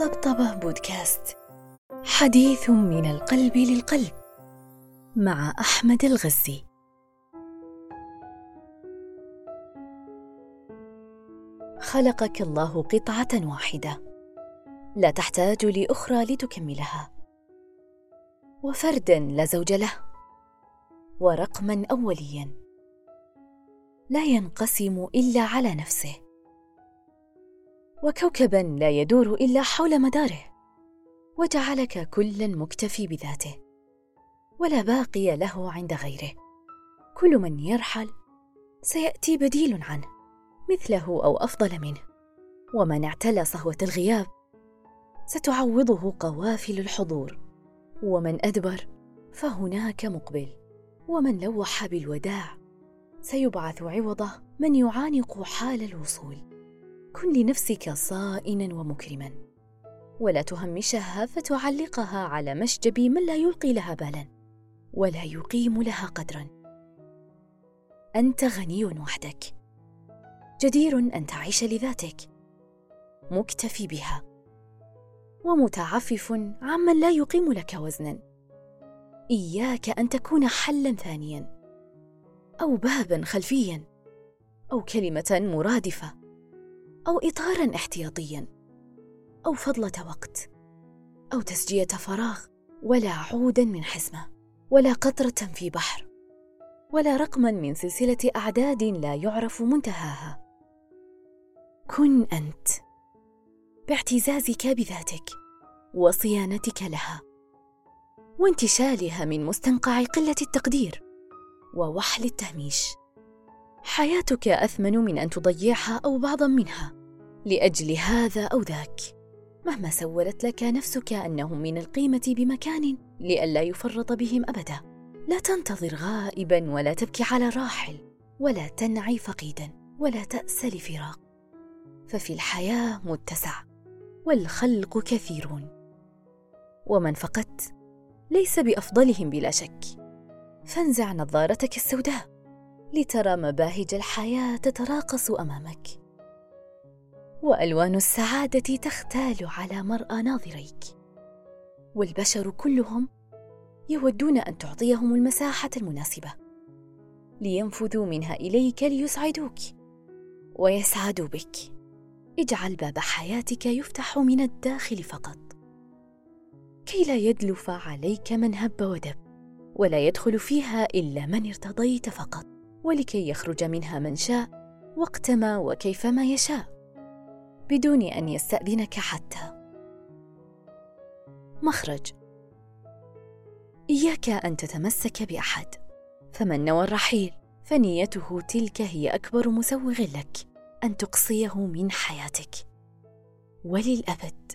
طبطبة بودكاست. حديث من القلب للقلب مع أحمد الغزي. خلقك الله قطعة واحدة. لا تحتاج لأخرى لتكملها. وفردا لا زوج له. ورقما أوليا. لا ينقسم إلا على نفسه. وكوكبا لا يدور إلا حول مداره وجعلك كلا مكتفي بذاته ولا باقي له عند غيره. كل من يرحل سيأتي بديل عنه مثله أو أفضل منه. ومن اعتلى صهوة الغياب ستعوضه قوافل الحضور. ومن أدبر فهناك مقبل. ومن لوح بالوداع سيبعث عوضه من يعانق حال الوصول. كن لنفسك صائنا ومكرما. ولا تهمشها فتعلقها على مشجب من لا يلقي لها بالا ولا يقيم لها قدرا. أنت غني وحدك. جدير أن تعيش لذاتك. مكتفي بها. ومتعفف عمن لا يقيم لك وزنا. إياك أن تكون حلا ثانيا. أو بابا خلفيا. أو كلمة مرادفة. أو اطارا احتياطيا أو فضلة وقت أو تسجية فراغ ولا عودا من حزمه ولا قطرة في بحر ولا رقما من سلسلة أعداد لا يعرف منتهاها. كن أنت باعتزازك بذاتك وصيانتك لها وانتشالها من مستنقع قلة التقدير ووحل التهميش. حياتك أثمن من أن تضيعها أو بعضا منها. لأجل هذا أو ذاك. مهما سولت لك نفسك انهم من القيمة بمكان لئلا يفرط بهم أبدا. لا تنتظر غائبا ولا تبكي على راحل ولا تنعي فقيدا ولا تاس لفراق ففي الحياة متسع والخلق كثيرون. ومن فقدت ليس بأفضلهم بلا شك. فانزع نظارتك السوداء لترى مباهج الحياة تتراقص أمامك. وألوان السعادة تختال على مرأى ناظريك. والبشر كلهم يودون أن تعطيهم المساحة المناسبة لينفذوا منها إليك ليسعدوك ويسعدوا بك. اجعل باب حياتك يفتح من الداخل فقط. كي لا يدلف عليك من هب ودب ولا يدخل فيها إلا من ارتضيت فقط ولكي يخرج منها من شاء وقتما وكيفما يشاء. بدون أن يستأذنك حتى. مخرج. إياك أن تتمسك بأحد. فمن نوى الرحيل فنيته تلك هي أكبر مسوغ لك أن تقصيه من حياتك. وللأبد.